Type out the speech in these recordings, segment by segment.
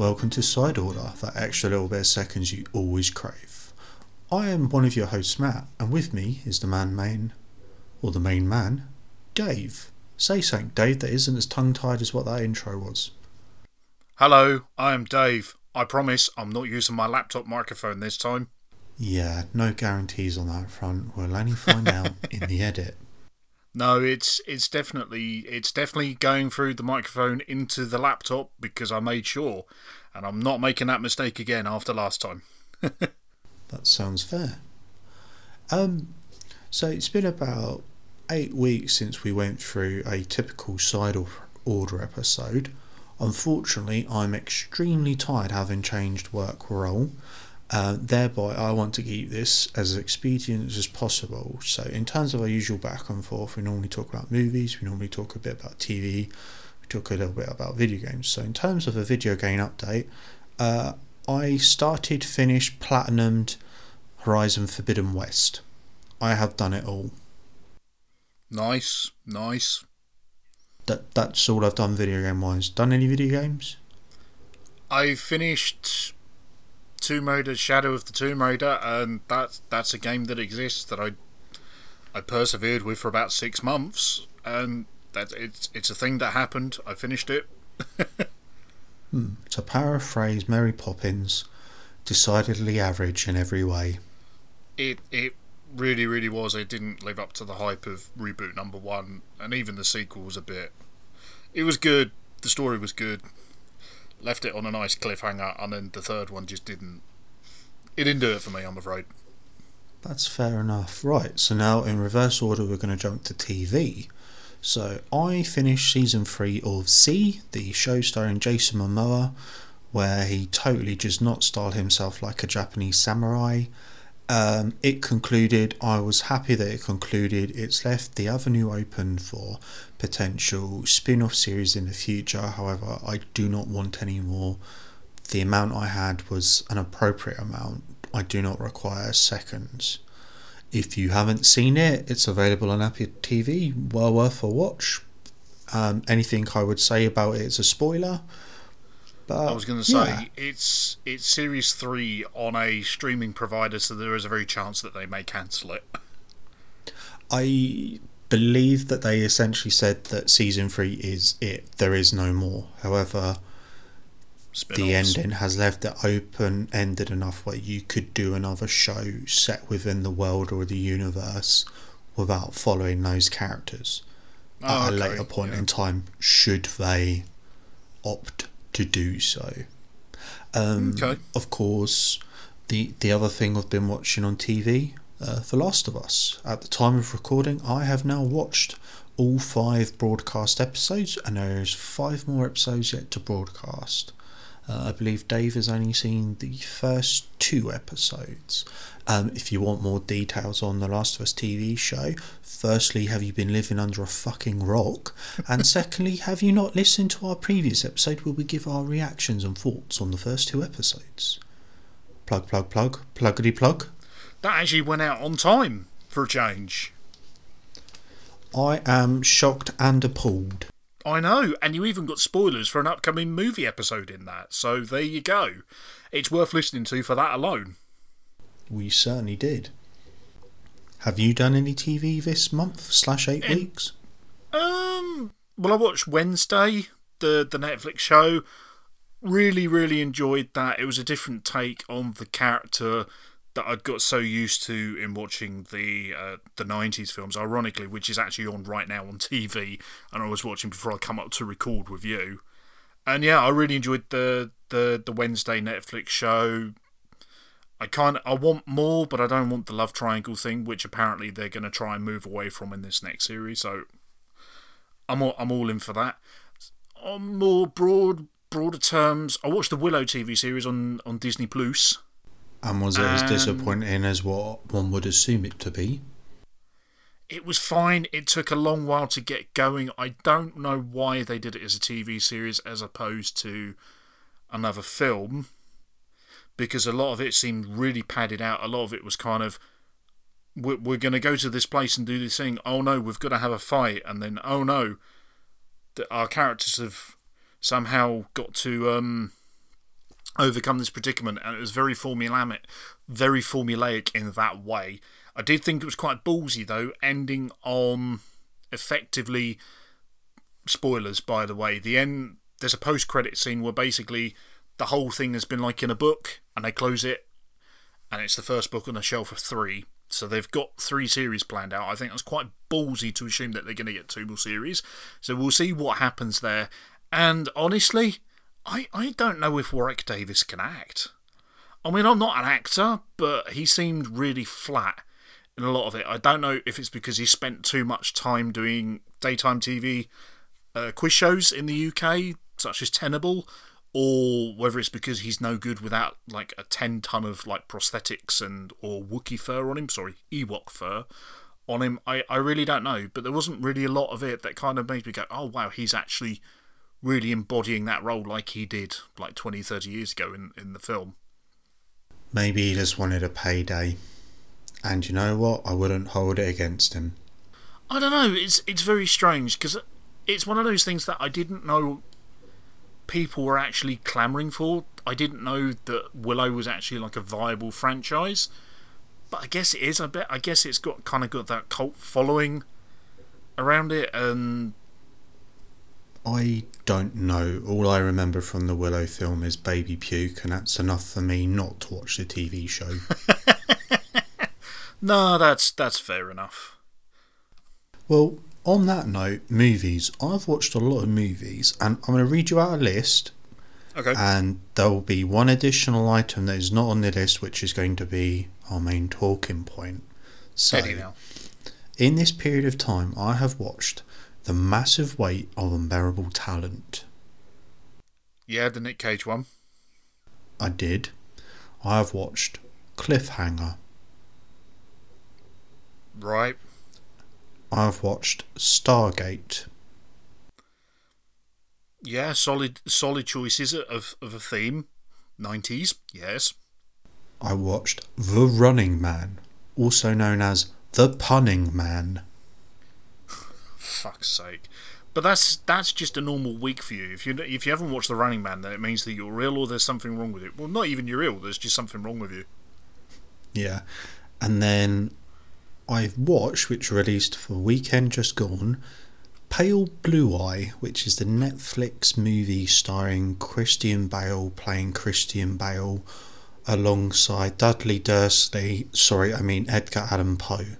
welcome to Side Order, that extra little bit of seconds you always crave. I am one of your hosts, Matt, and with me is the man main, or the main man, Dave. Say something, Dave, that isn't as tongue tied as what that intro was. Hello, I am Dave. I promise I'm not using my laptop microphone this time. Yeah, no guarantees on that front. We'll only find out in the edit. No, it's it's definitely it's definitely going through the microphone into the laptop because I made sure, and I'm not making that mistake again after last time. that sounds fair. Um, so it's been about eight weeks since we went through a typical side order episode. Unfortunately, I'm extremely tired having changed work role uh, thereby, I want to keep this as expedient as possible. So, in terms of our usual back and forth, we normally talk about movies, we normally talk a bit about TV, we talk a little bit about video games. So, in terms of a video game update, uh, I started, finished, platinumed Horizon Forbidden West. I have done it all. Nice, nice. That that's all I've done video game wise. Done any video games? I finished Tomb Raider: Shadow of the Tomb Raider, and that's that's a game that exists that I I persevered with for about six months, and that it's it's a thing that happened. I finished it. hmm. To paraphrase Mary Poppins, decidedly average in every way. It it really really was. It didn't live up to the hype of reboot number one, and even the sequel was a bit. It was good. The story was good left it on a nice cliffhanger, and then the third one just didn't. It didn't do it for me, I'm afraid. That's fair enough. Right, so now in reverse order, we're going to jump to TV. So I finished season three of See, the show starring Jason Momoa, where he totally does not style himself like a Japanese samurai. Um, it concluded. I was happy that it concluded. It's left the avenue open for potential spin off series in the future. However, I do not want any more. The amount I had was an appropriate amount. I do not require seconds. If you haven't seen it, it's available on Apple TV. Well worth a watch. Um, anything I would say about it is a spoiler. But, I was going to say yeah. it's it's series three on a streaming provider, so there is a very chance that they may cancel it. I believe that they essentially said that season three is it. There is no more. However, Spin-offs. the ending has left it open ended enough where you could do another show set within the world or the universe without following those characters oh, at okay. a later point yeah. in time should they opt to do so. Um, okay. Of course, the the other thing I've been watching on TV, uh, The Last of Us. At the time of recording, I have now watched all five broadcast episodes, and there is five more episodes yet to broadcast. Uh, I believe Dave has only seen the first two episodes. Um, if you want more details on the Last of Us TV show, firstly, have you been living under a fucking rock? And secondly, have you not listened to our previous episode where we give our reactions and thoughts on the first two episodes? Plug, plug, plug, pluggity plug. That actually went out on time for a change. I am shocked and appalled. I know, and you even got spoilers for an upcoming movie episode in that, so there you go. It's worth listening to for that alone. We certainly did. Have you done any TV this month slash eight weeks? Um. Well, I watched Wednesday, the the Netflix show. Really, really enjoyed that. It was a different take on the character that I'd got so used to in watching the uh, the '90s films. Ironically, which is actually on right now on TV, and I was watching before I come up to record with you. And yeah, I really enjoyed the the the Wednesday Netflix show. I kind I want more, but I don't want the love triangle thing, which apparently they're going to try and move away from in this next series. So I'm all, I'm all in for that. On more broad broader terms, I watched the Willow TV series on on Disney Plus. And was it as disappointing as what one would assume it to be? It was fine. It took a long while to get going. I don't know why they did it as a TV series as opposed to another film because a lot of it seemed really padded out. A lot of it was kind of, we're, we're going to go to this place and do this thing. Oh no, we've got to have a fight. And then, oh no, our characters have somehow got to um, overcome this predicament, and it was very formulaic, very formulaic in that way. I did think it was quite ballsy though, ending on effectively spoilers. By the way, the end there's a post credit scene where basically the whole thing has been like in a book, and they close it, and it's the first book on a shelf of three. So they've got three series planned out. I think that's quite ballsy to assume that they're going to get two more series. So we'll see what happens there. And honestly, I, I don't know if Warwick Davis can act. I mean, I'm not an actor, but he seemed really flat in a lot of it. I don't know if it's because he spent too much time doing daytime TV uh, quiz shows in the UK, such as Tenable, or whether it's because he's no good without like a 10 ton of like prosthetics and or Wookie fur on him, sorry, Ewok fur on him. I, I really don't know, but there wasn't really a lot of it that kind of made me go, oh wow, he's actually really embodying that role like he did like 20, 30 years ago in, in the film. Maybe he just wanted a payday. And you know what? I wouldn't hold it against him. I don't know. It's it's very strange because it's one of those things that I didn't know people were actually clamoring for. I didn't know that Willow was actually like a viable franchise, but I guess it is. I bet. I guess it's got kind of got that cult following around it, and I don't know. All I remember from the Willow film is baby puke, and that's enough for me not to watch the TV show. no, that's that's fair enough. Well, on that note, movies. I've watched a lot of movies, and I'm going to read you out a list. Okay. And there will be one additional item that is not on the list, which is going to be our main talking point. So, in this period of time, I have watched the Massive Weight of Unbearable Talent. Yeah, the Nick Cage one. I did. I have watched Cliffhanger. Right. I've watched Stargate. Yeah, solid solid choices of, of a theme. 90s, yes. I watched The Running Man, also known as The Punning Man fuck's sake. But that's that's just a normal week for you. If you if you haven't watched The Running Man, then it means that you're ill or there's something wrong with it. Well, not even you're ill. There's just something wrong with you. Yeah, and then I've watched, which released for weekend just gone, Pale Blue Eye, which is the Netflix movie starring Christian Bale playing Christian Bale alongside Dudley Dursley. Sorry, I mean Edgar Allan Poe.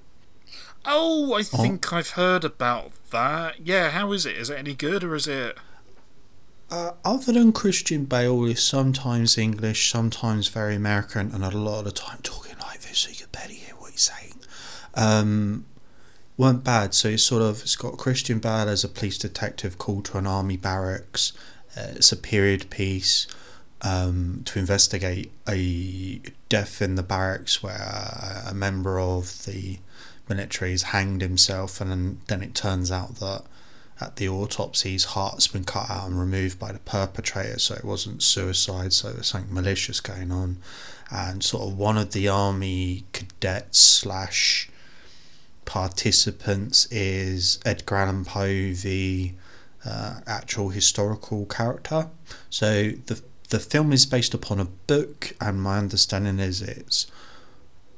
Oh, I think oh. I've heard about that. Yeah, how is it? Is it any good or is it? Uh, other than Christian Bale is sometimes English, sometimes very American, and a lot of the time talking like this, so you can barely hear what he's saying. Um, weren't bad. So it's sort of it's got Christian Bale as a police detective called to an army barracks. Uh, it's a period piece um, to investigate a death in the barracks where a member of the military hanged himself, and then, then it turns out that at the autopsy his heart's been cut out and removed by the perpetrator, so it wasn't suicide, so there's something malicious going on. And sort of one of the army cadets slash participants is Edgar Allan Poe, the uh, actual historical character. So the the film is based upon a book, and my understanding is it's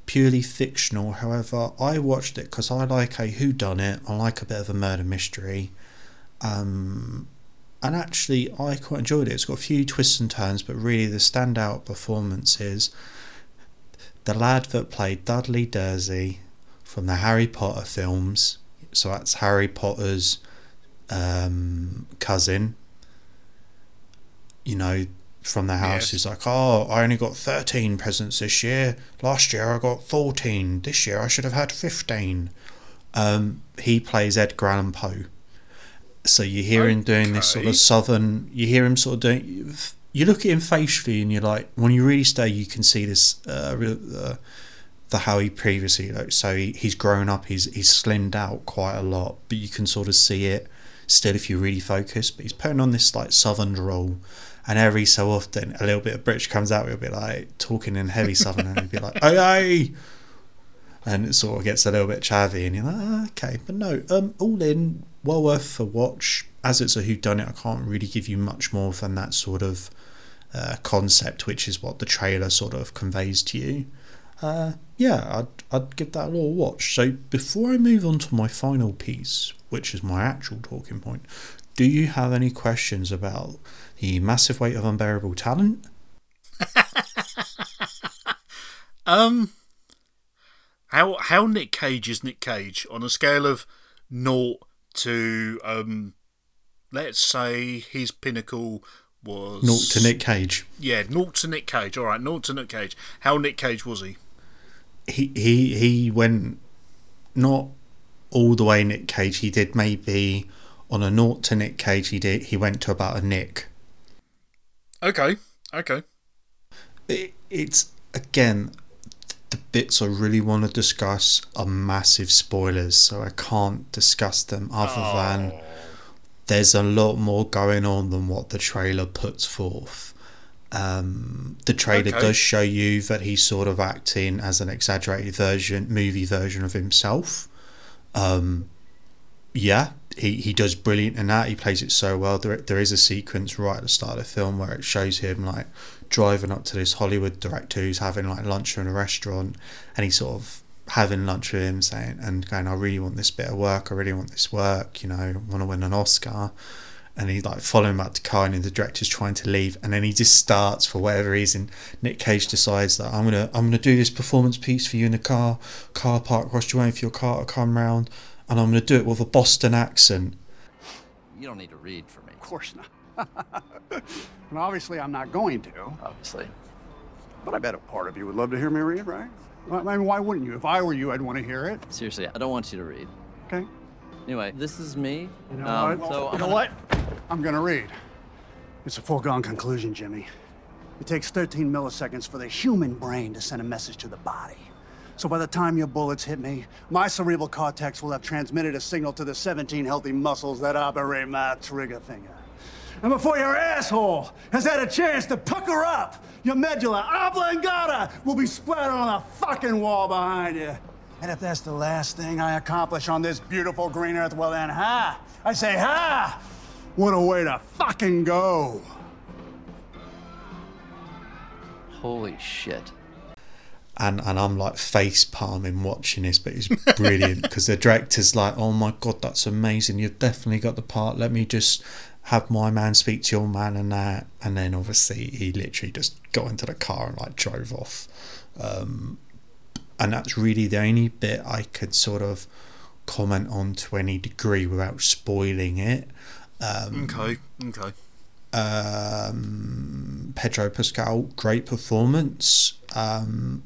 purely fictional. However, I watched it because I like a who done it. I like a bit of a murder mystery. Um, and actually, I quite enjoyed it. It's got a few twists and turns, but really the standout performance is the lad that played Dudley Dursley from the Harry Potter films. So that's Harry Potter's um, cousin. You know, from the house yes. is like, oh, I only got 13 presents this year. Last year I got 14. This year I should have had 15. Um, he plays Edgar Allan Poe. So you hear okay. him doing this sort of southern, you hear him sort of doing, you look at him facially and you're like, when you really stay, you can see this, uh, uh, the how he previously looked. So he, he's grown up, he's, he's slimmed out quite a lot, but you can sort of see it still if you really focus. But he's putting on this like southern role and every so often a little bit of British comes out. We'll be like talking in heavy southern, and he'll be like, "Aye, aye," and it sort of gets a little bit chavvy, and you're like, oh, "Okay," but no, um, all in, well worth a watch. As it's a who done it, I can't really give you much more than that sort of uh, concept, which is what the trailer sort of conveys to you. Uh, yeah, I'd, I'd give that a little watch. So before I move on to my final piece, which is my actual talking point, do you have any questions about the massive weight of unbearable talent? um, how how Nick Cage is Nick Cage on a scale of naught to um, let's say his pinnacle was naught to Nick Cage. Yeah, naught to Nick Cage. All right, naught to Nick Cage. How Nick Cage was he? He he he went not all the way Nick Cage. He did maybe on a naught to Nick Cage. He did he went to about a Nick. Okay. Okay. It, it's again the bits I really want to discuss are massive spoilers, so I can't discuss them other oh. than there's a lot more going on than what the trailer puts forth. Um, the trailer okay. does show you that he's sort of acting as an exaggerated version, movie version of himself. Um, yeah, he, he does brilliant in that. He plays it so well. There, there is a sequence right at the start of the film where it shows him like driving up to this Hollywood director who's having like lunch in a restaurant, and he's sort of having lunch with him, saying and going, "I really want this bit of work. I really want this work. You know, I want to win an Oscar." And he like following out to car, and the director's trying to leave, and then he just starts for whatever reason. Nick Cage decides that I'm gonna I'm gonna do this performance piece for you in the car car park whilst you're waiting for your car to come round, and I'm gonna do it with a Boston accent. You don't need to read for me. Of course not. and obviously, I'm not going to. Obviously. But I bet a part of you would love to hear me read, right? I mean, why wouldn't you? If I were you, I'd want to hear it. Seriously, I don't want you to read. Okay. Anyway, this is me. You know um, what? So you I'm know gonna... what? I'm gonna read. It's a foregone conclusion, Jimmy. It takes 13 milliseconds for the human brain to send a message to the body. So by the time your bullets hit me, my cerebral cortex will have transmitted a signal to the 17 healthy muscles that operate my trigger finger. And before your asshole has had a chance to pucker up, your medulla oblongata will be splattered on the fucking wall behind you. And if that's the last thing I accomplish on this beautiful green earth, well then, ha! I say, ha! What a way to fucking go! Holy shit and and I'm like face palming watching this, but it's brilliant because the director's like, "Oh my god, that's amazing! You've definitely got the part. Let me just have my man speak to your man and that." And then obviously he literally just got into the car and like drove off, um, and that's really the only bit I could sort of comment on to any degree without spoiling it. Um, okay, okay. Um, Pedro Pascal, great performance. Um,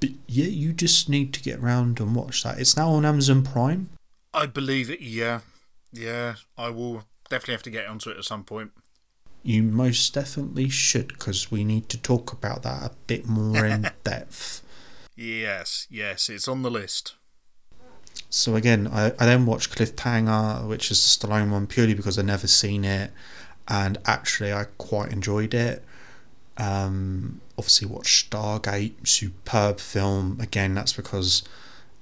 but yeah, you just need to get around and watch that. It's now on Amazon Prime. I believe it. Yeah, yeah. I will definitely have to get onto it at some point. You most definitely should, because we need to talk about that a bit more in depth. Yes, yes, it's on the list. So again, I, I then watched Cliffhanger, which is the Stallone one, purely because I'd never seen it, and actually I quite enjoyed it. Um, obviously watched Stargate, superb film. Again, that's because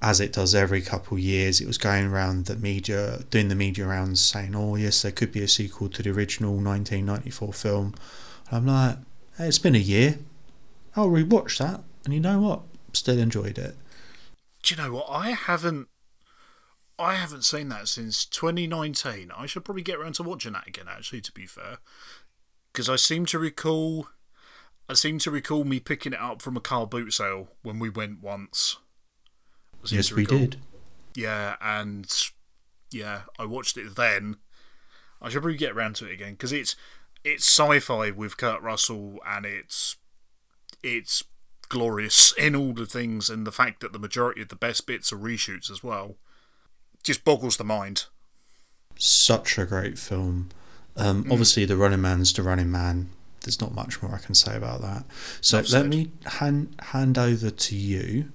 as it does every couple years, it was going around the media, doing the media rounds, saying, "Oh yes, there could be a sequel to the original 1994 film." And I'm like, hey, "It's been a year. I'll rewatch that." And you know what? Still enjoyed it. Do you know what? I haven't. I haven't seen that since 2019. I should probably get around to watching that again. Actually, to be fair, because I seem to recall I seem to recall me picking it up from a car boot sale when we went once. Yes, we did. Yeah, and yeah, I watched it then. I should probably get around to it again because it's it's sci-fi with Kurt Russell and it's it's glorious in all the things and the fact that the majority of the best bits are reshoots as well just boggles the mind. Such a great film. Um, mm. Obviously, the Running Man's the Running Man there's not much more I can say about that. So let me hand hand over to you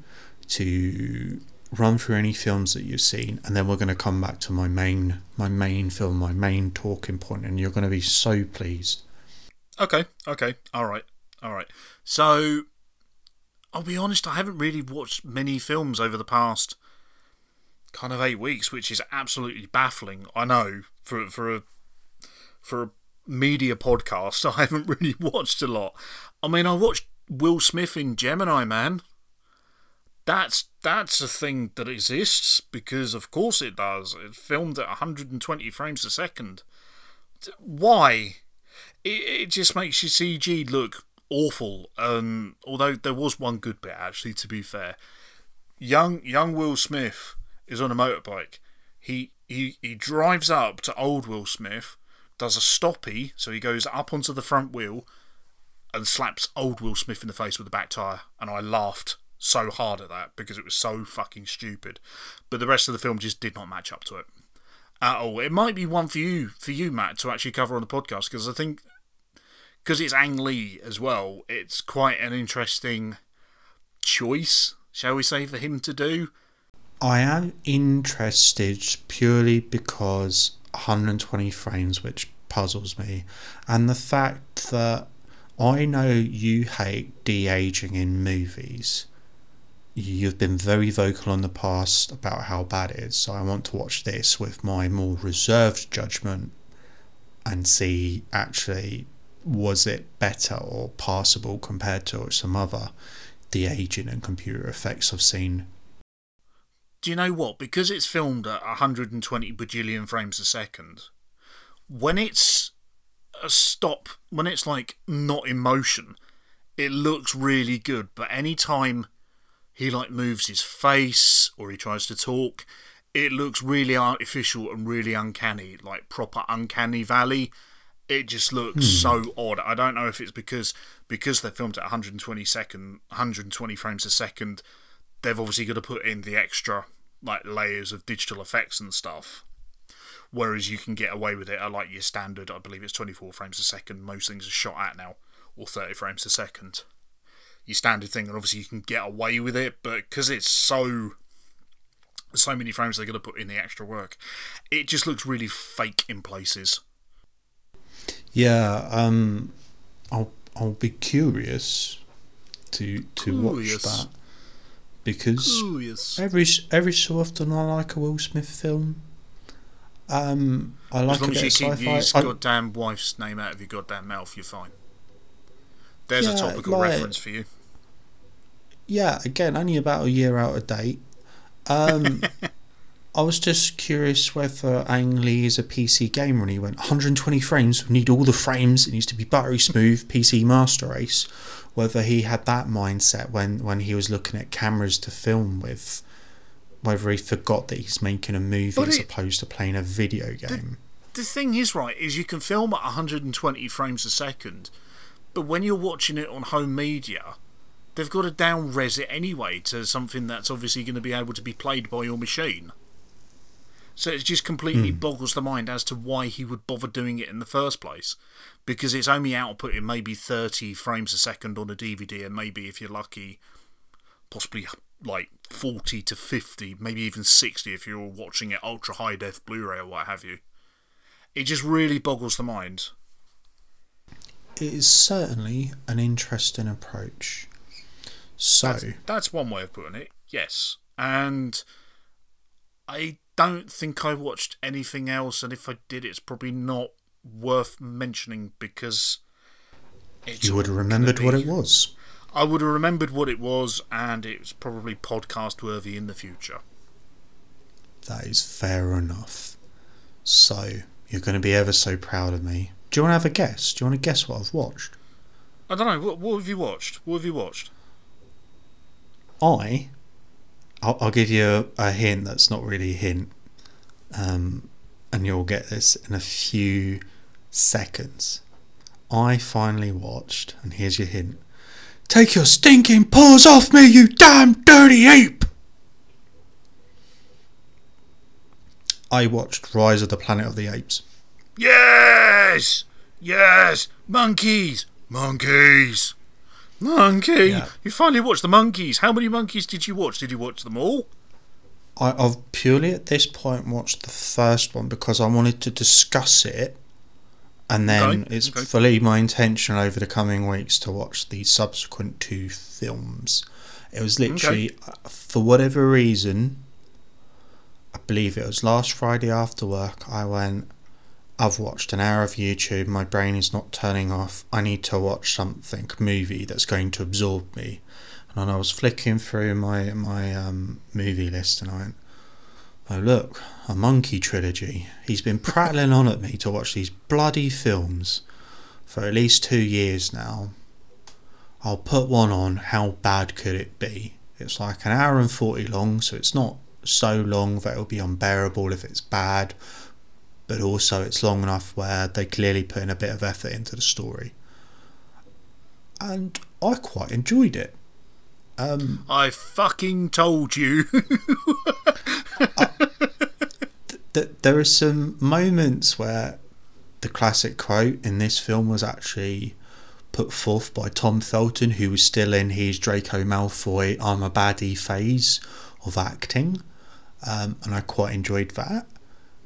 to run through any films that you've seen, and then we're going to come back to my main my main film, my main talking point, and you're going to be so pleased. Okay, okay, all right, all right. So I'll be honest, I haven't really watched many films over the past kind of eight weeks, which is absolutely baffling. I know for for a for a media podcast, I haven't really watched a lot. I mean, I watched Will Smith in Gemini Man. That's that's a thing that exists because of course it does. It's filmed at 120 frames a second. Why? It, it just makes your CG look awful. Um, although there was one good bit actually, to be fair. Young young Will Smith is on a motorbike. He he he drives up to old Will Smith, does a stoppie, so he goes up onto the front wheel, and slaps old Will Smith in the face with the back tire, and I laughed so hard at that because it was so fucking stupid. But the rest of the film just did not match up to it at all. It might be one for you, for you, Matt, to actually cover on the podcast because I think because it's Ang Lee as well, it's quite an interesting choice, shall we say, for him to do. I am interested purely because 120 frames, which puzzles me, and the fact that I know you hate de aging in movies. You've been very vocal in the past about how bad it is, so I want to watch this with my more reserved judgment and see actually was it better or passable compared to some other de aging and computer effects I've seen. Do you know what? Because it's filmed at 120 bajillion frames a second, when it's a stop, when it's like not in motion, it looks really good. But anytime he like moves his face or he tries to talk, it looks really artificial and really uncanny, like proper uncanny valley. It just looks hmm. so odd. I don't know if it's because because they're filmed at 120 second, 120 frames a second. They've obviously got to put in the extra like layers of digital effects and stuff. Whereas you can get away with it at like your standard, I believe it's 24 frames a second. Most things are shot at now, or 30 frames a second. Your standard thing, and obviously you can get away with it, but because it's so so many frames they're going to put in the extra work, it just looks really fake in places. Yeah, um, I'll I'll be curious to to watch that because yes. every every so often I like a Will Smith film. Um, I like As long as you keep your goddamn wife's name out of your goddamn mouth, you're fine. There's a topical like- reference for you. yeah, again, only about a year out of date. Um, I was just curious whether Ang Lee is a PC gamer and he went 120 frames, we need all the frames, it needs to be buttery smooth, PC master race. Whether he had that mindset when, when he was looking at cameras to film with, whether he forgot that he's making a movie as opposed to playing a video game. The thing is, right, is you can film at 120 frames a second, but when you're watching it on home media, they've got to down res it anyway to something that's obviously going to be able to be played by your machine. So it just completely hmm. boggles the mind as to why he would bother doing it in the first place. Because it's only outputting maybe 30 frames a second on a DVD, and maybe if you're lucky, possibly like 40 to 50, maybe even 60 if you're watching it ultra high def Blu ray or what have you. It just really boggles the mind. It is certainly an interesting approach. So, That's, that's one way of putting it, yes. And I don't think I watched anything else, and if I did, it's probably not worth mentioning because it's you would have remembered what it was. I would have remembered what it was, and it's probably podcast worthy in the future. That is fair enough. So, you're going to be ever so proud of me. Do you want to have a guess? Do you want to guess what I've watched? I don't know. What, what have you watched? What have you watched? I, I'll, I'll give you a, a hint that's not really a hint, um, and you'll get this in a few seconds. I finally watched, and here's your hint. Take your stinking paws off me, you damn dirty ape! I watched Rise of the Planet of the Apes. Yes! Yes! Monkeys! Monkeys! Monkey! Yeah. You finally watched the monkeys. How many monkeys did you watch? Did you watch them all? I, I've purely at this point watched the first one because I wanted to discuss it, and then Okay, it's okay. fully my intention over the coming weeks to watch the subsequent two films. It was literally, uh, for whatever reason, I believe it was last Friday after work, I went, I've watched an hour of YouTube, my brain is not turning off. I need to watch something movie that's going to absorb me. And I was flicking through my my um, movie list, and I went, "Oh look, a monkey trilogy." He's been prattling on at me to watch these bloody films for at least two years now. I'll put one on. How bad could it be? It's like an hour and forty long, so it's not so long that it'll be unbearable if it's bad, but also it's long enough where they clearly put in a bit of effort into the story. And I quite enjoyed it. Um, I fucking told you. th- there are some moments where the classic quote in this film was actually put forth by Tom Felton, who was still in his Draco Malfoy I'm a baddie phase of acting, um, and I quite enjoyed that.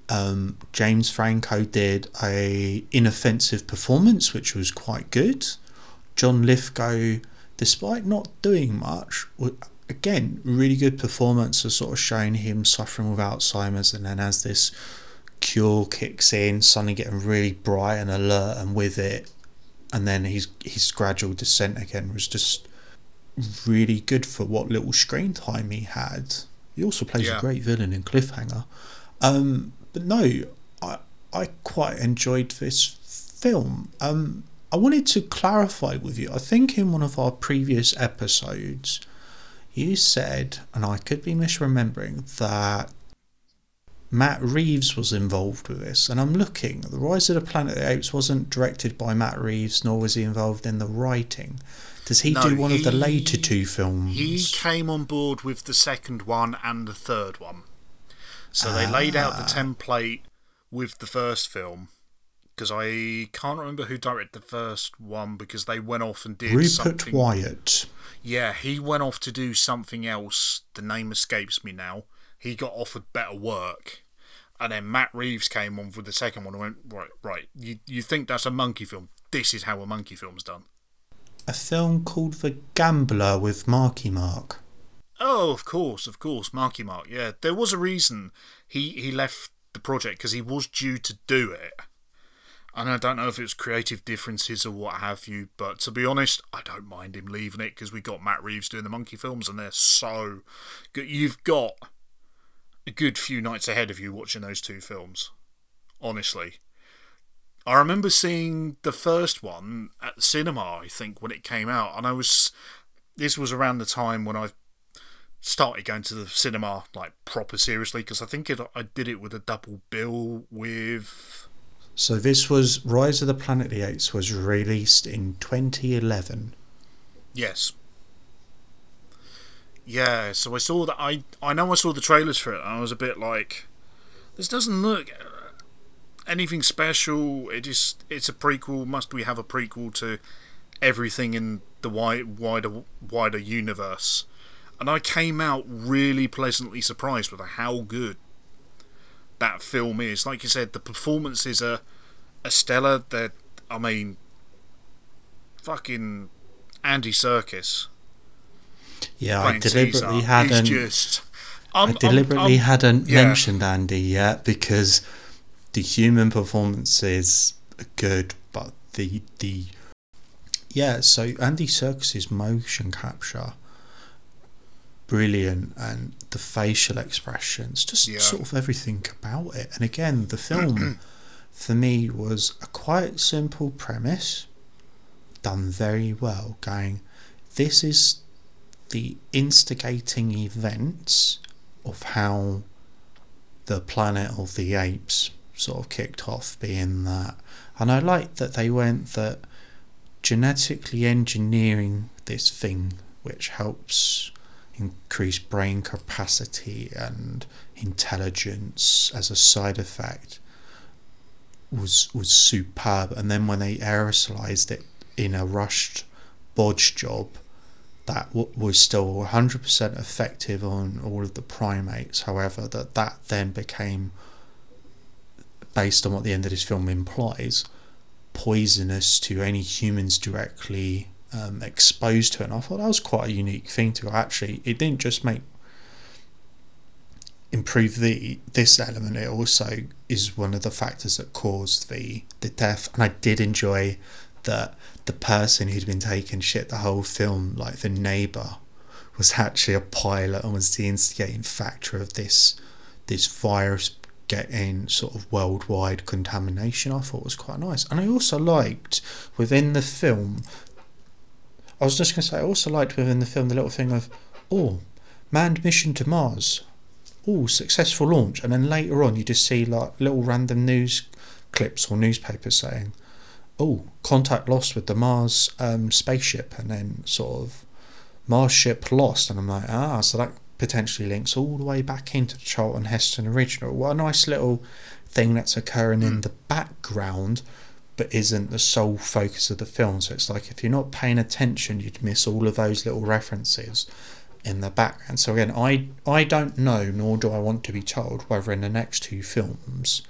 Um, James Franco did a inoffensive performance, which was quite good. John Lithgow, despite not doing much, again really good performance of sort of showing him suffering with Alzheimer's, and then as this cure kicks in, suddenly getting really bright and alert, and with it, and then his his gradual descent again was just really good for what little screen time he had. He also plays yeah. a great villain in Cliffhanger. Um, but no, I I quite enjoyed this film. Um, I wanted to clarify with you. I think in one of our previous episodes, you said, and I could be misremembering, that Matt Reeves was involved with this. And I'm looking, The Rise of the Planet of the Apes wasn't directed by Matt Reeves, nor was he involved in the writing. Does he no, do one he, of the later two films? He came on board with the second one and the third one. So they laid out the ah. template with the first film. Because I can't remember who directed the first one because they went off and did Rupert something. Wyatt. Yeah, he went off to do something else. The name escapes me now he got offered better work. And then Matt Reeves came on for the second one and went, right, right, you, you think that's a monkey film? This is how a monkey film's done. A film called The Gambler with Marky Mark. Oh, of course, of course, Marky Mark. Yeah, there was a reason he, he left the project because he was due to do it. And I don't know if it was creative differences or what have you, but to be honest, I don't mind him leaving it because we got Matt Reeves doing the monkey films and they're so good. You've got a good few nights ahead of you watching those two films. Honestly. I remember seeing the first one at the cinema, I think, when it came out, and I was. This was around the time when I started going to the cinema like proper seriously because I think it, I did it with a double bill with. So this was Rise of the Planet of the Apes was released in 2011. Yes. Yeah, so I saw that. I I know I saw the trailers for it. And I was a bit like, this doesn't look anything special. It just it's a prequel. Must we have a prequel to everything in the wide, wider wider universe? And I came out really pleasantly surprised with how good that film is. Like you said, the performances are, are stellar. That I mean, fucking Andy Serkis. yeah, I deliberately Caesar hadn't. Just, um, I deliberately um, um, hadn't yeah. mentioned Andy yet because the human performances are good, but the the yeah. So Andy Serkis's motion capture, brilliant, and the facial expressions, just yeah. sort of everything about it. And again, the film for me was a quite simple premise, done very well. Going, this is the instigating events of how the planet of the apes sort of kicked off being that and I like that they went that genetically engineering this thing which helps increase brain capacity and intelligence as a side effect was was superb and then when they aerosolized it in a rushed bodge job that w- was still 100% effective on all of the primates. However, that that then became, based on what the end of this film implies, poisonous to any humans directly um, exposed to it. And I thought that was quite a unique thing to go. actually. It didn't just make improve the this element, it also is one of the factors that caused the the death. And I did enjoy that the person who'd been taking shit the whole film, like the neighbour, was actually a pilot and was the instigating factor of this this virus getting sort of worldwide contamination. I thought was quite nice, and I also liked within the film. I was just going to say, I also liked within the film the little thing of, oh, manned mission to Mars, oh, successful launch, and then later on you just see like little random news clips or newspapers saying, oh, contact lost with the Mars um, spaceship, and then sort of Mars ship lost, and I'm like, ah, so that potentially links all the way back into the Charlton Heston original. What a nice little thing that's occurring in the background, but isn't the sole focus of the film. So it's like if you're not paying attention, you'd miss all of those little references in the background. So again, I I don't know, nor do I want to be told whether in the next two films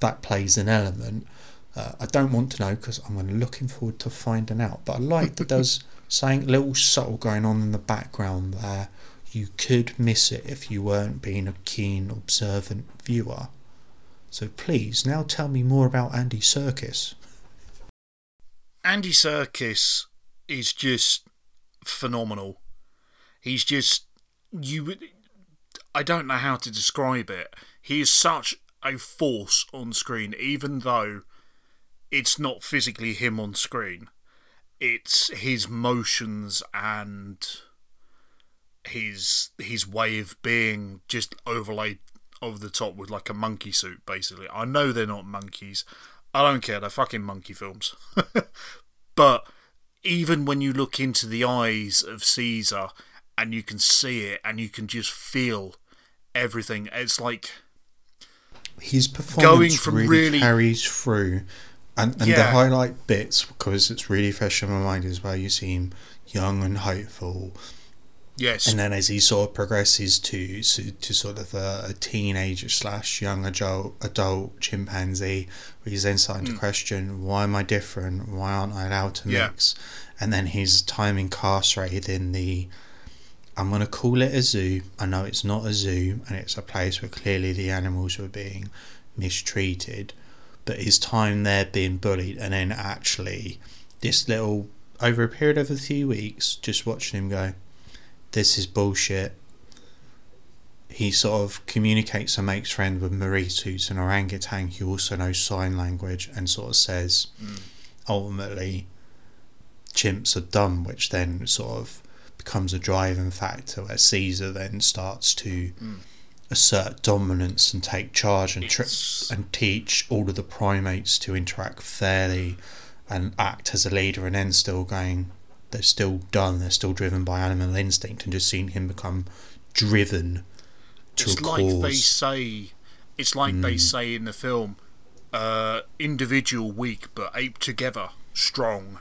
that plays an element. Uh, I don't want to know because I'm looking forward to finding out. But I like that there's something little subtle going on in the background there you could miss it if you weren't being a keen, observant viewer. So please, now tell me more about Andy Serkis. Andy Serkis is just phenomenal. He's just you. I don't know how to describe it. He is such a force on screen, even though it's not physically him on screen. It's his motions and his his way of being just overlaid over the top with like a monkey suit basically i know they're not monkeys i don't care they're fucking monkey films but even when you look into the eyes of caesar and you can see it and you can just feel everything it's like his performance going from really, really carries through and, and yeah. the highlight bits because it's really fresh in my mind is where you see him young and hopeful Yes. And then as he sort of progresses to to, to sort of a, a teenager slash young adult adult chimpanzee, he's then starting mm. to question why am I different? Why aren't I allowed to yeah. mix? And then his time incarcerated in the I'm gonna call it a zoo. I know it's not a zoo and it's a place where clearly the animals were being mistreated, but his time there being bullied and then actually this little over a period of a few weeks, just watching him go, this is bullshit. He sort of communicates and makes friends with Maurice, who's an orangutan who also knows sign language, and sort of says, mm. ultimately, chimps are dumb, which then sort of becomes a driving factor where Caesar then starts to mm. assert dominance and take charge and tri- and teach all of the primates to interact fairly and act as a leader, and then still going they're still done. They're still driven by animal instinct, and just seeing him become driven to it's a like cause. they say. It's like mm. they say in the film, uh, individual weak but ape together strong.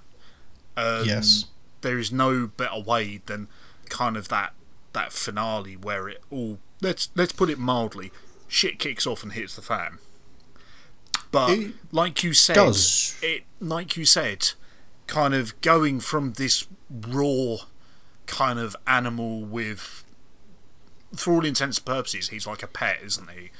Um, yes, there is no better way than kind of that that finale where it all let's let's put it mildly, shit kicks off and hits the fan. But it like you said, does. it like you said, kind of going from this raw kind of animal with for all intents and purposes he's like a pet isn't he?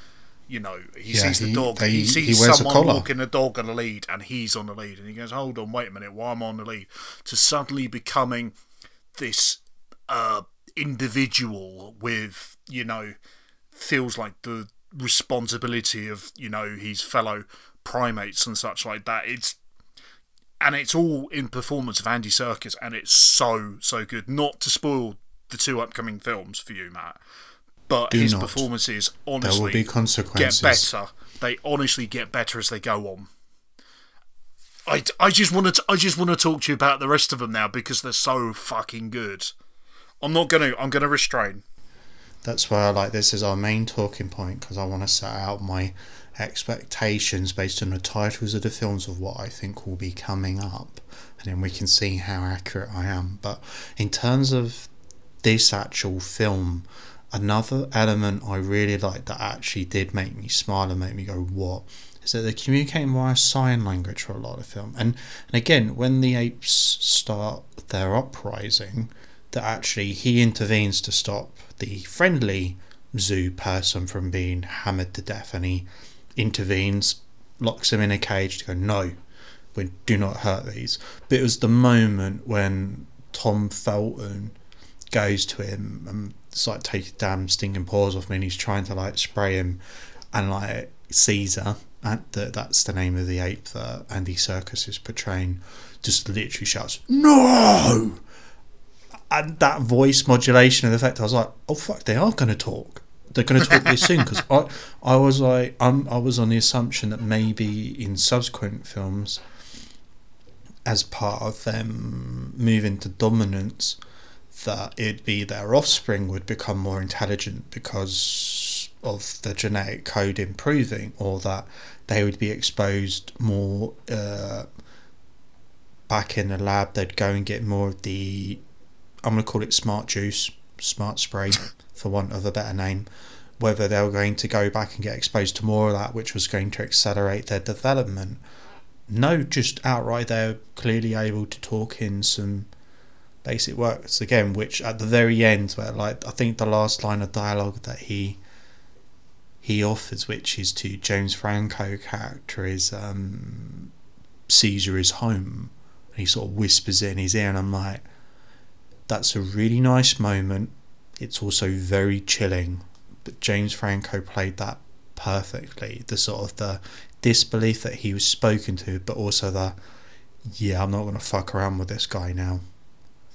You know he yeah, sees the dog they, he sees he someone walking a dog on a lead and he's on the lead and he goes hold on wait a minute why am i on the lead? To suddenly becoming this uh, individual with you know feels like the responsibility of you know his fellow primates and such like that. It's and it's all in performance of Andy Serkis, and it's so so good. Not to spoil the two upcoming films for you, Matt, but Do his not. performances honestly there will be consequences. get better. They honestly get better as they go on. I, I just want to I just want to talk to you about the rest of them now because they're so fucking good. I'm not gonna I'm gonna restrain. That's why I like this as our main talking point because I want to set out my expectations based on the titles of the films of what I think will be coming up, and then we can see how accurate I am. But in terms of this actual film, another element I really like that actually did make me smile and make me go, What? is that they're communicating via sign language for a lot of film. And, and again, when the apes start their uprising, that actually he intervenes to stop the friendly zoo person from being hammered to death, and he intervenes, locks him in a cage to go, no, we do not hurt these. But it was the moment when Tom Felton goes to him and it's like take damn stinking paws off me and he's trying to like spray him and like Caesar and the, that's the name of the ape that Andy Serkis is portraying just literally shouts no and that voice modulation and the fact I was like oh fuck they are going to talk they're going to talk this soon because I, I was like I'm, I was on the assumption that maybe in subsequent films as part of them moving to dominance that it'd be their offspring would become more intelligent because of the genetic code improving or that they would be exposed more uh, back in the lab they'd go and get more of the i'm going to call it smart juice smart spray for want of a better name whether they were going to go back and get exposed to more of that which was going to accelerate their development. No just outright they're clearly able to talk in some basic works again which at the very end where like i think the last line of dialogue that he he offers which is to james franco character is um caesar is home. And he sort of whispers it in his ear and i'm like that's a really nice moment it's also very chilling but james franco played that perfectly the sort of the disbelief that he was spoken to but also the yeah i'm not going to fuck around with this guy now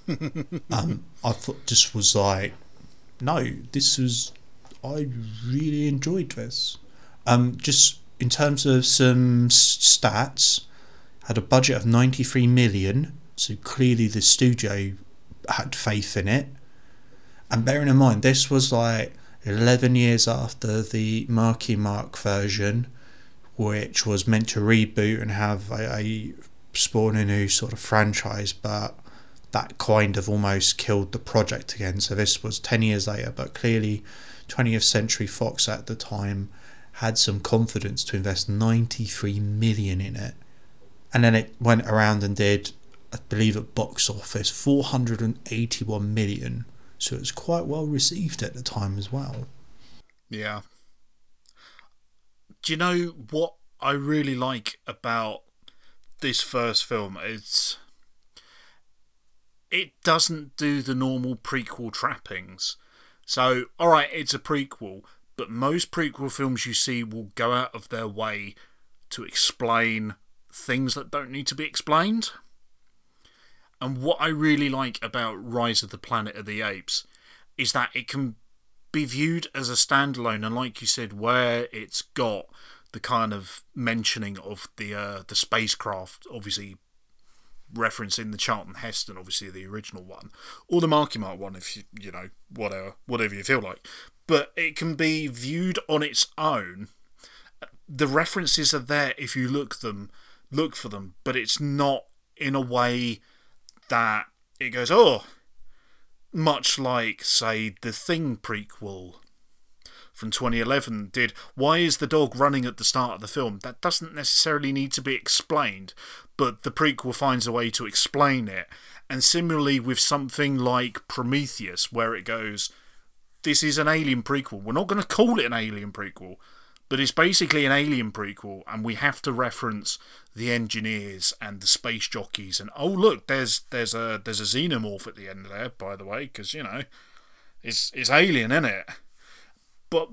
um, I thought just was like, no, this was, I really enjoyed this. Um, just in terms of some stats, had a budget of 93 million, so clearly the studio had faith in it. And bearing in mind, this was like 11 years after the Marky Mark version, which was meant to reboot and have a, a spawn a new sort of franchise, but that kind of almost killed the project again. So this was 10 years later, but clearly 20th Century Fox at the time had some confidence to invest 93 million in it. And then it went around and did, I believe, at box office 481 million. So it was quite well received at the time as well. Yeah. Do you know what I really like about this first film? It's it doesn't do the normal prequel trappings. So, alright, it's a prequel, but most prequel films you see will go out of their way to explain things that don't need to be explained. And what I really like about Rise of the Planet of the Apes is that it can be viewed as a standalone, and like you said, where it's got the kind of mentioning of the uh, the spacecraft, obviously referencing the Charlton Heston, obviously the original one, or the Marky Mark one, if you you know whatever whatever you feel like. But it can be viewed on its own. The references are there if you look them look for them, but it's not in a way that it goes oh, much like say the Thing prequel from 2011 did. Why is the dog running at the start of the film? That doesn't necessarily need to be explained, but the prequel finds a way to explain it. And similarly with something like Prometheus, where it goes, this is an alien prequel. We're not going to call it an alien prequel, but it's basically an alien prequel, and we have to reference the engineers and the space jockeys. And oh look, there's there's a there's a xenomorph at the end there, by the way, because you know, it's it's alien, isn't it? But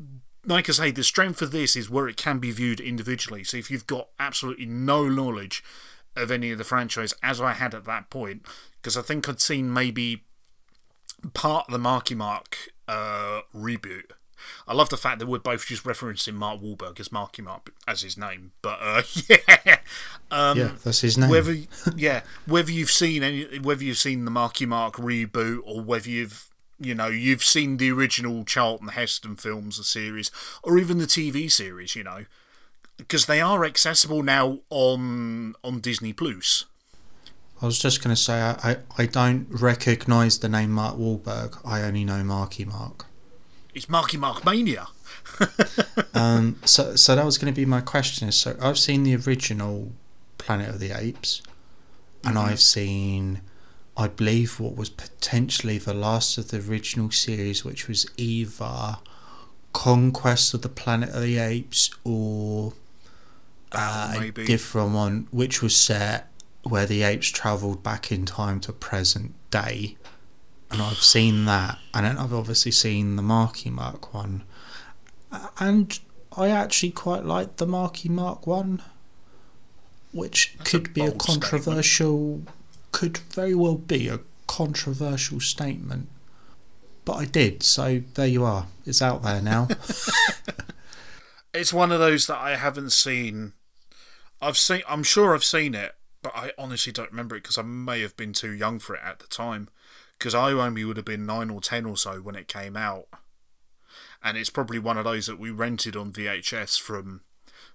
like I say, the strength of this is where it can be viewed individually. So if you've got absolutely no knowledge of any of the franchise, as I had at that point, because I think I'd seen maybe part of the Marky Mark uh, reboot. I love the fact that we're both just referencing Mark Wahlberg as Marky Mark as his name, but uh, yeah, um, yeah, that's his name. Whether yeah, whether you've seen any, whether you've seen the Marky Mark reboot or whether you've you know, you've seen the original Charlton Heston films, the series, or even the TV series, you know, because they are accessible now on on Disney Plus. I was just going to say, I, I, I don't recognise the name Mark Wahlberg. I only know Marky Mark. It's Marky Mark Mania. um, so, so that was going to be my question. So I've seen the original Planet of the Apes, and mm-hmm. I've seen I believe what was potentially the last of the original series, which was either Conquest of the Planet of the Apes or uh, a different one, which was set where the apes travelled back in time to present day. And I've seen that, and then I've obviously seen the Marky Mark one, and I actually quite like the Marky Mark one, which That's a could be a bold statement. controversial, could very well be a controversial statement. But I did, so there you are. It's out there now. It's one of those that I haven't seen. I've seen. I'm sure I've seen it, but I honestly don't remember it because I may have been too young for it at the time. Because I only would have been nine or ten or so when it came out, and it's probably one of those that we rented on VHS from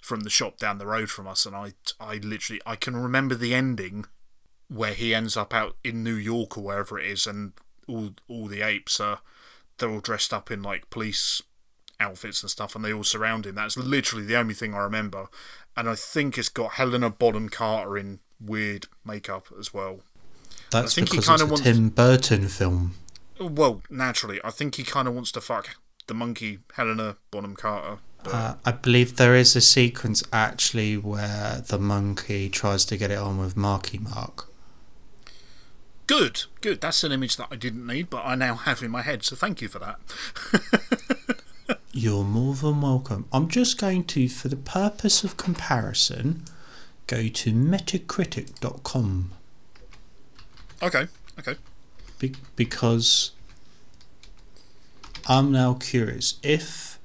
from the shop down the road from us. And I, I literally, I can remember the ending where he ends up out in New York or wherever it is, and all all the apes are they're all dressed up in like police outfits and stuff, and they all surround him. That's literally the only thing I remember. And I think it's got Helena Bonham Carter in weird makeup as well. That's think he because kinda it's a wants- Tim Burton film. Well, naturally, I think he kind of wants to fuck the monkey Helena Bonham Carter. Uh, I believe there is a sequence actually where the monkey tries to get it on with Marky Mark. good, good. That's an image that I didn't need, but I now have in my head. So thank you for that. You're more than welcome. I'm just going to, for the purpose of comparison, go to metacritic.com Okay, okay. be- because I'm now curious if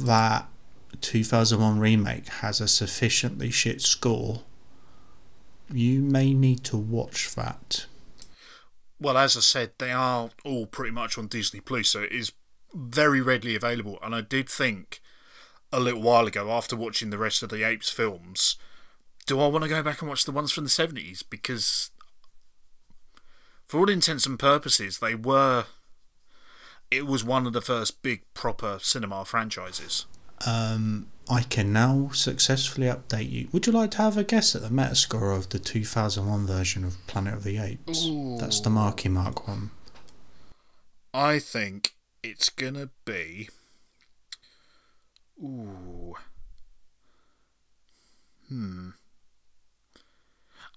that 2001 remake has a sufficiently shit score. You may need to watch that. Well, as I said, they are all pretty much on Disney Plus, so it is very readily available. And I did think a little while ago, after watching the rest of the Apes films, do I want to go back and watch the ones from the seventies? Because, for all intents and purposes, they were. It was one of the first big proper cinema franchises. Um, I can now successfully update you. Would you like to have a guess at the Metascore of the 2001 version of Planet of the Apes? That's the Marky Mark one. I think it's gonna be. Ooh. Hmm.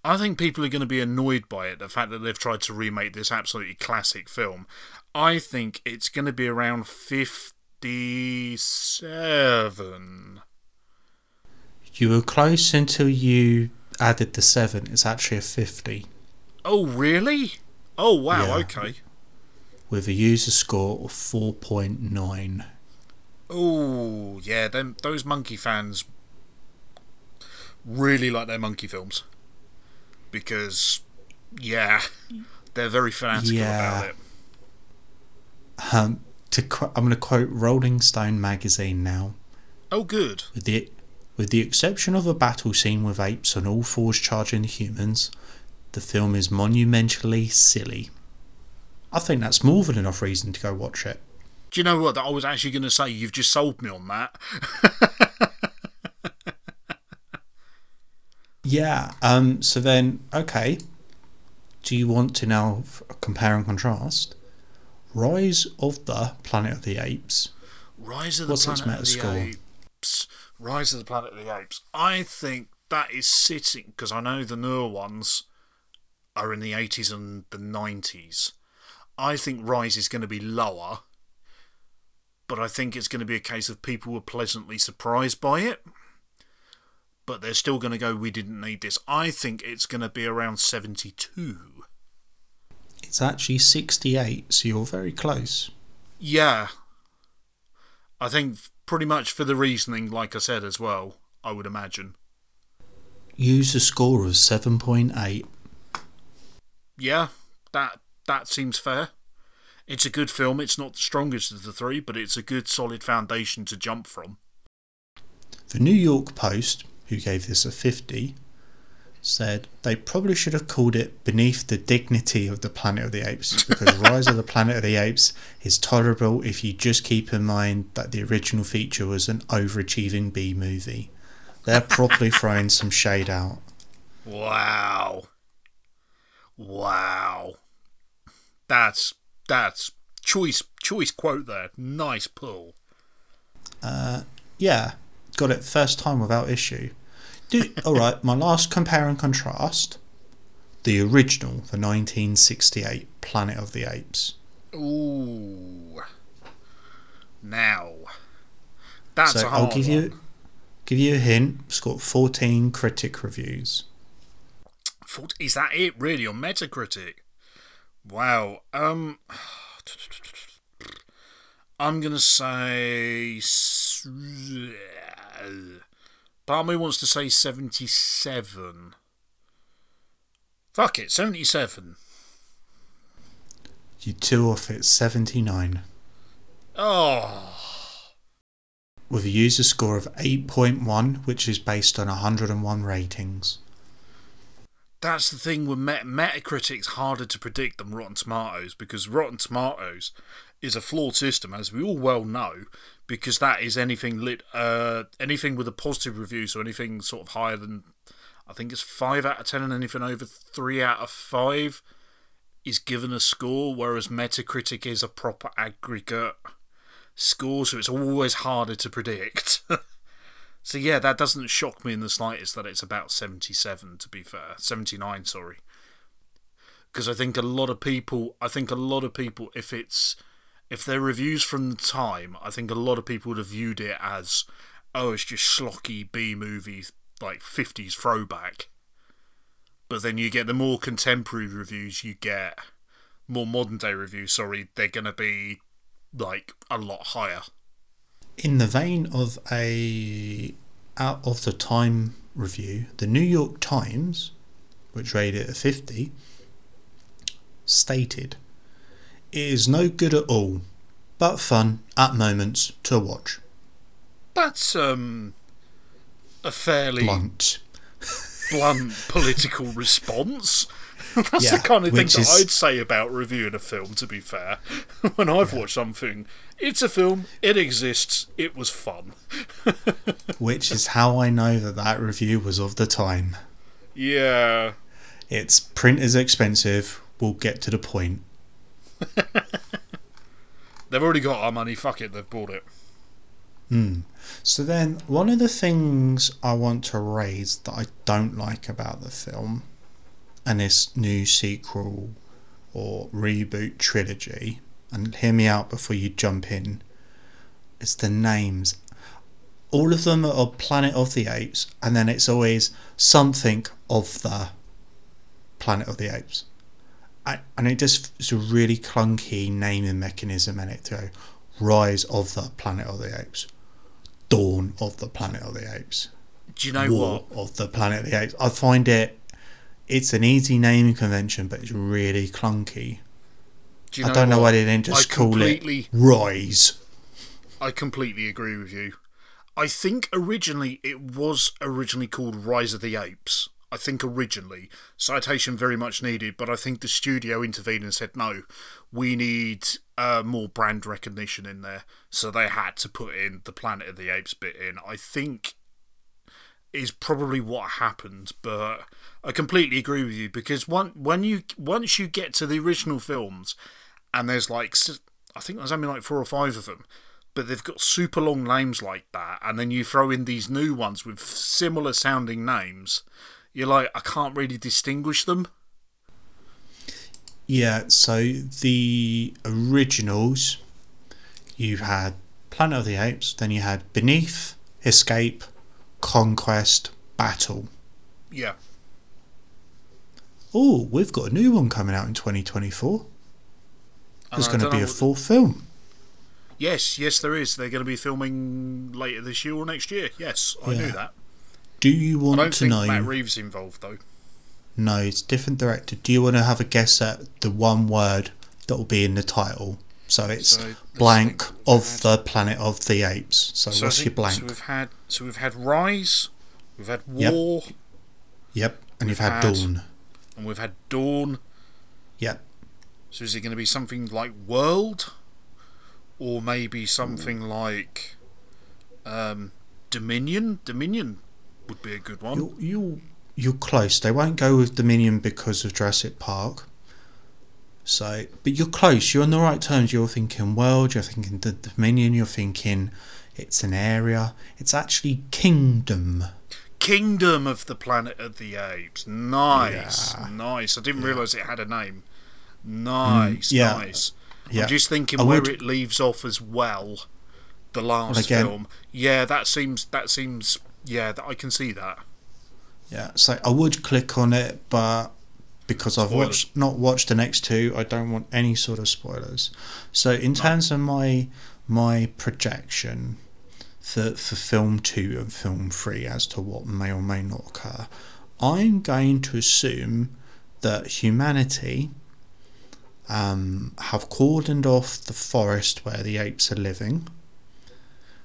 I think people are going to be annoyed by it, the fact that they've tried to remake this absolutely classic film. I think it's going to be around 57. You were close until you added the 7. It's actually a 50 Oh, really? Oh, wow, Yeah. okay. with a user score of 4.9. Oh, yeah, them those monkey fans really like their monkey films because, yeah, they're very fanatical Yeah. about it. Um, to qu- I'm going to quote Rolling Stone magazine now. Oh, good. With the with the exception of a battle scene with apes on all fours charging humans, the film is monumentally silly. I think that's more than enough reason to go watch it. Do you know what? I was actually going to say you've just sold me on that. Yeah. Um. So then, okay. Do you want to now f- compare and contrast? Rise of the Planet of the Apes. Rise of the What's Planet of the Apes. Rise of the Planet of the Apes. I think that is sitting because I know the newer ones are in the 80s and the 90s. I think Rise is going to be lower, but I think it's going to be a case of people were pleasantly surprised by it. But they're still going to go, we didn't need this. I think it's going to be around 72. It's actually 68, so you're very close. Yeah. I think pretty much for the reasoning, like I said as well, I would imagine. Use a score of 7.8. Yeah, that that seems fair. It's a good film. It's not the strongest of the three, but it's a good solid foundation to jump from. The New York Post, who gave this a 50, said they probably should have called it Beneath the Dignity of the Planet of the Apes because Rise of the Planet of the Apes is tolerable if you just keep in mind that the original feature was an overachieving B movie. They're probably throwing some shade out. Wow. Wow. That's that's choice choice quote there. Nice pull. Uh, yeah, got it first time without issue. Do, all right, my last compare and contrast. The original, the 1968 Planet of the Apes. Ooh. Now. That's so a hard one. I'll give one. you give you a hint. It's got 14 critic reviews. Is that it, really, on Metacritic? Wow. Um. I'm gonna say. Uh, s- Part wants to say 77. Fuck it, 77. You two off at 79. Oh. With a user score of 8.1, which is based on 101 ratings. That's the thing with Met- Metacritic's harder to predict than Rotten Tomatoes because Rotten Tomatoes is a flawed system, as we all well know, because that is anything lit, uh, anything with a positive review, so anything sort of higher than, I think it's five out of ten, and anything over three out of five is given a score, whereas Metacritic is a proper aggregate score, so it's always harder to predict. So yeah, that doesn't shock me in the slightest that it's about 77 to be fair. 79, sorry. Because I think a lot of people, I think a lot of people if it's if they're reviews from the time, I think a lot of people would have viewed it as oh, it's just schlocky B movie like 50s throwback. But then you get the more contemporary reviews you get, more modern day reviews, sorry, they're going to be like a lot higher. In the vein of a out of the time review, the New York Times, which rated it a 50, stated it is no good at all, but fun at moments to watch. That's um a fairly Blunt. blunt political response. That's Yeah, the kind of thing that is- I'd say about reviewing a film, to be fair. when I've watched something, it's a film, it exists, it was fun. Which is how I know that that review was of the time. Yeah. Its print is expensive. We'll get to the point. They've already got our money, fuck it, they've bought it. Hmm. So then, one of the things I want to raise that I don't like about the film and this new sequel or reboot trilogy, and hear me out before you jump in, is the names. All of them are Planet of the Apes, and then it's always something of the Planet of the Apes. I, and it just is a really clunky naming mechanism and it to Rise of the Planet of the Apes, Dawn of the Planet of the Apes, Do you know War what? of the Planet of the Apes. I find it, it's an easy naming convention, but it's really clunky. Do you I don't know what? why they didn't just I call it Rise. I completely agree with you. I think originally it was originally called Rise of the Apes. I think originally citation very much needed, but I think the studio intervened and said no, we need uh, more brand recognition in there, so they had to put in the Planet of the Apes bit in. I think is probably what happened, but I completely agree with you because one, when you once you get to the original films, and there's like I think there's only like four or five of them, but they've got super long names like that, and then you throw in these new ones with similar sounding names, you're like I can't really distinguish them. Yeah, so the originals, you had Planet of the Apes, then you had Beneath, Escape, Conquest, Battle. Yeah, Oh, we've got a new one coming out in 2024. There's going to be a full film. yes, yes, there is. They're going to be filming later this year or next year. Yes, I knew that. Do you want I don't to think know? Matt Reeves involved though. No, it's different director. Do you want to have a guess at the one word that will be in the title? So it's So, blank think. of the Planet of the Apes. So, So what's your blank? So we've had so we've had Rise, we've had War, yep, and you've had had- Dawn. and we've had Dawn. Yep. So is it going to be something like World, or maybe something like um, Dominion? Dominion would be a good one. You you you're close. They won't go with Dominion because of Jurassic Park. So, but you're close. You're on the right terms. You're thinking world. You're thinking the Dominion. You're thinking It's an area. It's actually Kingdom. Kingdom of the Planet of the Apes. Nice, Yeah. nice. I didn't realise it had a name. Mm, nice, yeah. nice. Yeah. I'm just thinking I where would- it leaves off as well. The last again- film. Yeah, that seems. That seems. Yeah, that, I can see that. Yeah, so I would click on it, but because I've watched not watched the next two, I don't want any sort of spoilers. So in terms of my my projection for for film two and film three as to what may or may not occur, I'm going to assume that humanity um, have cordoned off the forest where the apes are living.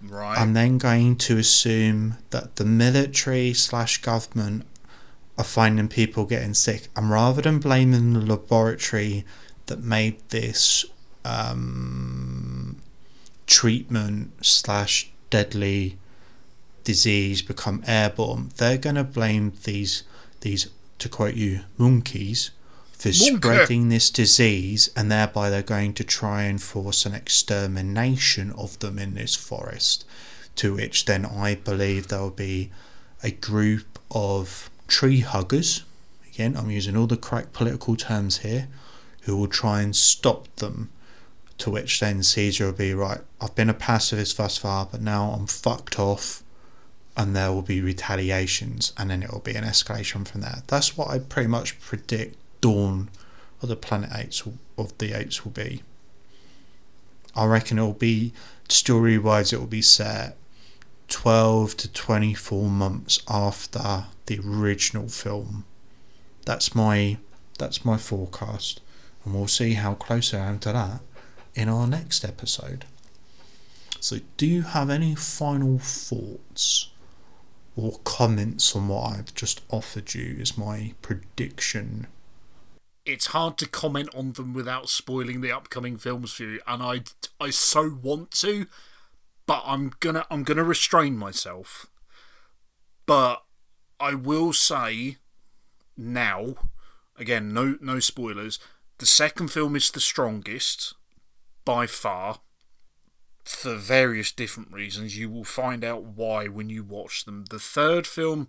Right. I'm then going to assume that the military slash government are finding people getting sick, and rather than blaming the laboratory that made this um, treatment slash deadly disease become airborne, they're going to blame these these to quote you monkeys for spreading this disease, and thereby they're going to try and force an extermination of them in this forest. To which then I believe there will be a group of tree huggers. Again, I'm using all the correct political terms here, who will try and stop them. To which then Caesar will be right. I've been a pacifist thus far, but now I'm fucked off and there will be retaliations and then it will be an escalation from there. That's what I pretty much predict Dawn of the Planet will, of the Apes will be. I reckon it will be story wise it will be set twelve to twenty four months after the original film. That's my that's my forecast. And we'll see how close I am to that in our next episode. So do you have any final thoughts? or comments on what I've just offered you as my prediction. It's hard to comment on them without spoiling the upcoming films for you, and I I so want to, but I'm gonna I'm gonna restrain myself. But I will say now, again, no no spoilers. The second film is the strongest by far. For various different reasons, you will find out why when you watch them. The third film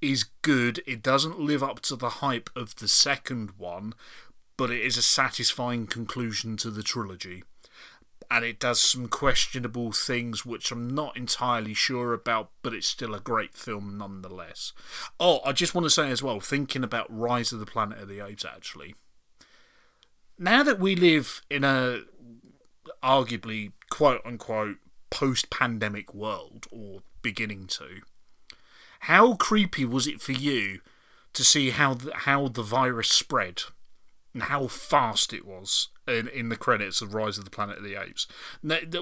is good. It doesn't live up to the hype of the second one, but it is a satisfying conclusion to the trilogy. And it does some questionable things which I'm not entirely sure about, but it's still a great film nonetheless. Oh, I just want to say as well, thinking about Rise of the Planet of the Apes, actually. Now that we live in a arguably quote unquote post pandemic world, or beginning to, how creepy was it for you to see how the, how the virus spread and how fast it was in, in the credits of Rise of the Planet of the Apes?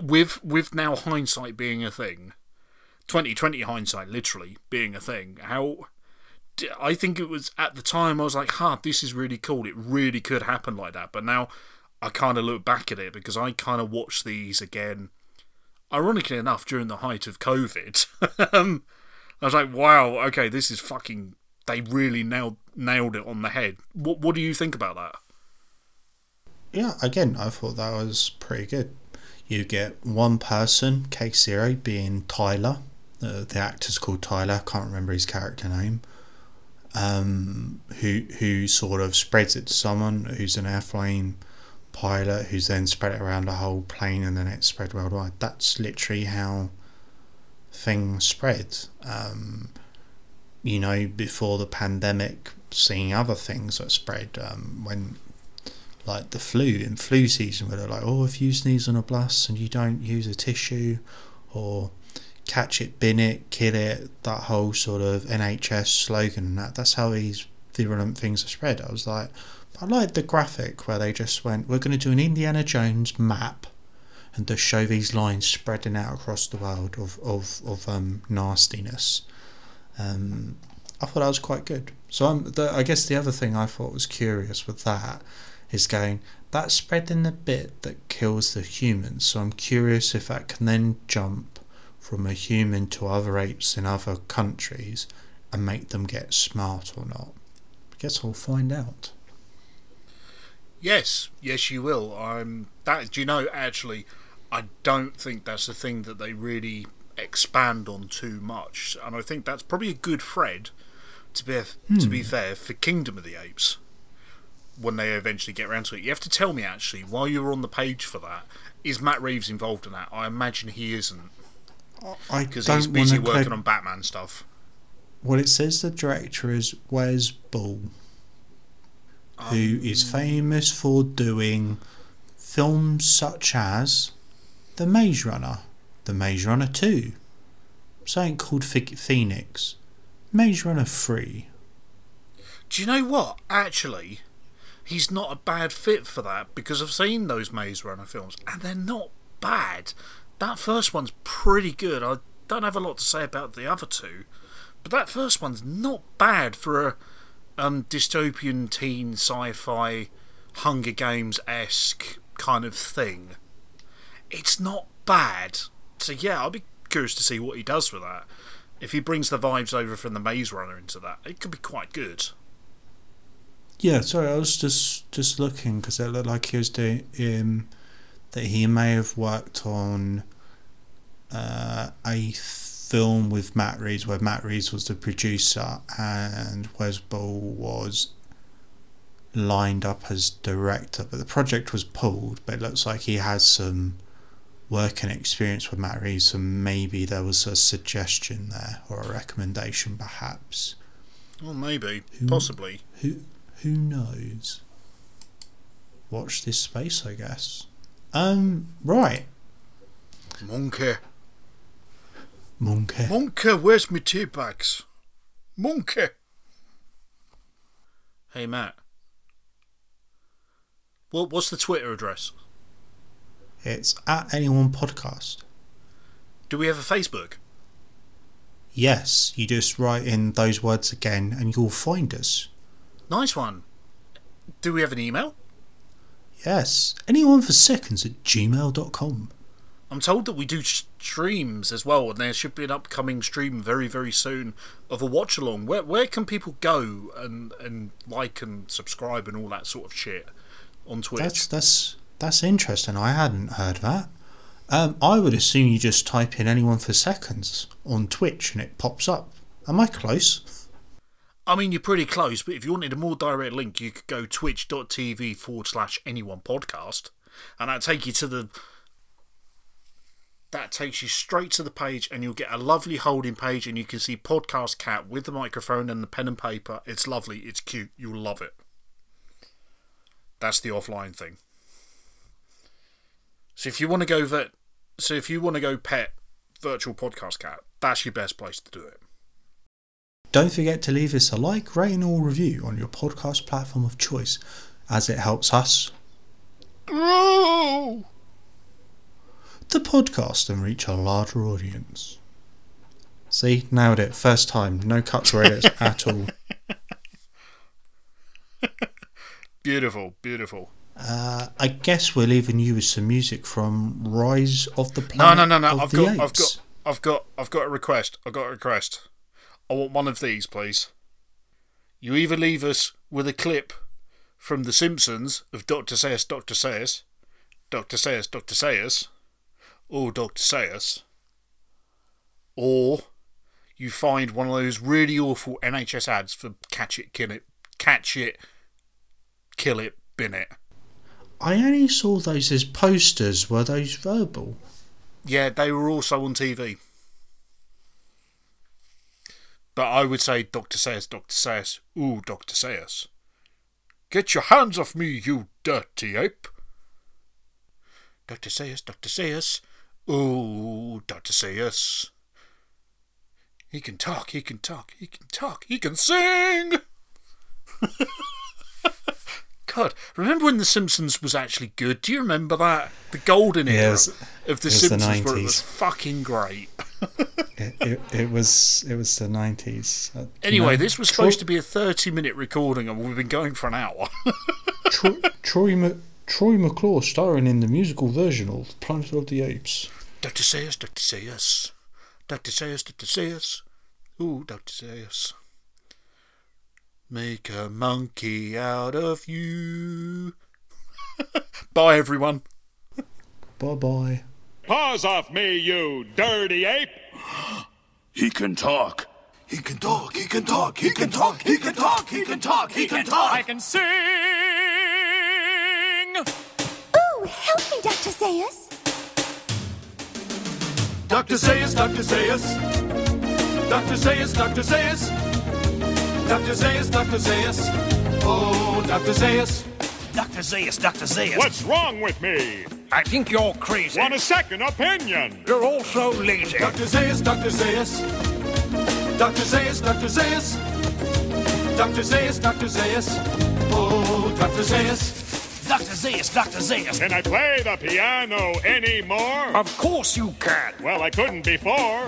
With with now hindsight being a thing, twenty twenty hindsight literally being a thing. How I think it was at the time I was like, "Ha, this is really cool. It really could happen like that." But now I kind of look back at it because I kind of watched these again. Ironically enough, during the height of COVID, um, I was like, "Wow, okay, this is fucking." They really nailed nailed it on the head. What What do you think about that? Yeah, again, I thought that was pretty good. You get one person, case zero, being Tyler. Uh, the actor's called Tyler. I can't remember his character name. Um, who who sort of spreads it to someone who's an airflying pilot, who's then spread it around the whole plane, and then it's spread worldwide. That's literally how things spread. Um, you know, before the pandemic, seeing other things that spread um, when like the flu in flu season where they're like, oh, if you sneeze on a bus and you don't use a tissue or catch it, bin it, kill it, that whole sort of NHS slogan and that, that's how these virulent things are spread. I was like, I like the graphic where they just went, we're going to do an Indiana Jones map and just show these lines spreading out across the world of, of, of um, nastiness. Um, I thought that was quite good. So I'm, the, I guess the other thing I thought was curious with that is going that's spreading the bit that kills the humans. So I'm curious if that can then jump from a human to other apes in other countries and make them get smart or not. I guess I'll find out. Yes, yes, you will. Um, that do you know? Actually, I don't think that's the thing that they really expand on too much, and I think that's probably a good thread. To be to be fair, for Kingdom of the Apes, when they eventually get around to it, you have to tell me actually while you were on the page for that, is Matt Reeves involved in that? I imagine he isn't because he's busy working cred- on Batman stuff. Well, it says the director is Wes Ball, who is Um, famous for doing films such as The Maze Runner, The Maze Runner 2, something called Ph- Phoenix, Maze Runner 3. Do you know what? Actually, he's not a bad fit for that because I've seen those Maze Runner films and they're not bad. That first one's pretty good. I don't have a lot to say about the other two, but that first one's not bad for a um, dystopian teen sci-fi Hunger Games esque kind of thing. It's not bad. So yeah, I'll be curious to see what he does with that. If he brings the vibes over from the Maze Runner into that, it could be quite good. Yeah, sorry, I was just just looking because it looked like he was doing um, that he may have worked on uh, a film with Matt Reeves where Matt Reeves was the producer and Wes Ball was lined up as director, but the project was pulled. But it looks like he has some working experience with Matt Reeves, so maybe there was a suggestion there or a recommendation, perhaps. Well, maybe, Who- possibly. Who who knows? Watch this space, I guess. Um, right, Monkey, monkey. monkey, where's my tea bags? Monkey. Hey Matt. What what's the Twitter address? It's at anyone podcast. Do we have a Facebook? Yes, you just write in those words again, and you'll find us. Nice one. Do we have an email? Yes, anyone for seconds at gmail.com. I'm told that we do streams as well, and there should be an upcoming stream very, very soon of a watch along. Where where can people go and and like and subscribe and all that sort of shit on Twitch? That's that's that's interesting. I hadn't heard that. Um, I would assume you just type in anyone for seconds on Twitch and it pops up. Am I close? I mean, you're pretty close, but if you wanted a more direct link, you could go twitch.tv forward slash anyone podcast, and that'll take you to the. That takes you straight to the page, and you'll get a lovely holding page, and you can see Podcast Cat with the microphone and the pen and paper. It's lovely, it's cute, you'll love it. That's the offline thing. So if you want to go vet, so if you want to go pet virtual podcast cat, that's your best place to do it. Don't forget to leave us a like, rating, or review on your podcast platform of choice, as it helps us, Grow. the podcast, and reach a larger audience. See, nailed it. First time. No cuts or edits at all. Beautiful, beautiful. Uh, I guess we're leaving you with some music from Rise of the No, Planet. no, no, no. of I've got, I've got, I've got, I've got a request. I've got a request. I want one of these, please. You either leave us with a clip from The Simpsons of Doctor Zaius, Doctor Zaius, Doctor Zaius, Doctor Zaius, or Doctor Zaius, or you find one of those really awful NHS ads for catch it, kill it, catch it, kill it, bin it. I only saw those as posters. Were those verbal? Yeah, they were also on TV. But I would say Dr. Zaius, Dr. Zaius, ooh, Dr. Zaius. Get your hands off me, you dirty ape. Dr. Zaius, Dr. Zaius, ooh, Dr. Zaius. He can talk, he can talk, he can talk, he can sing! God, remember when The Simpsons was actually good? Do you remember that? The golden era Yes, of The was the Simpsons where it was fucking great. It, it, it was it was the nineties. Uh, Anyway, this was supposed to be a 30 minute recording and we've been going for an hour. Troy, Troy, Ma- Troy McClure starring in the musical version of Planet of the Apes. Dr. Zaius, Dr. Zaius. Dr. Zaius, Dr. Zaius. Ooh, Dr. Zaius. Make a monkey out of you. Bye, everyone. Bye bye. Paws off me, you dirty ape! He can talk. He can talk, he can talk, he can talk, he can talk, he can talk, he can talk. I can sing! Ooh, help me, Dr. Zaius. Dr. Zaius, Dr. Zaius. Dr. Zaius, Dr. Zaius. Dr. Zaius, Dr. Zaius. Oh, Dr. Zaius. Dr. Zaius, Dr. Zaius. What's wrong with me? I think you're crazy. Want a second opinion? You're also lazy. Dr. Zaius, Dr. Zaius. Dr. Zaius, Dr. Zaius. Dr. Zaius, Dr. Zaius. Oh, Dr. Zaius. Dr. Zaius, Dr. Zaius. Can I play the piano anymore? Of course you can. Well, I couldn't before.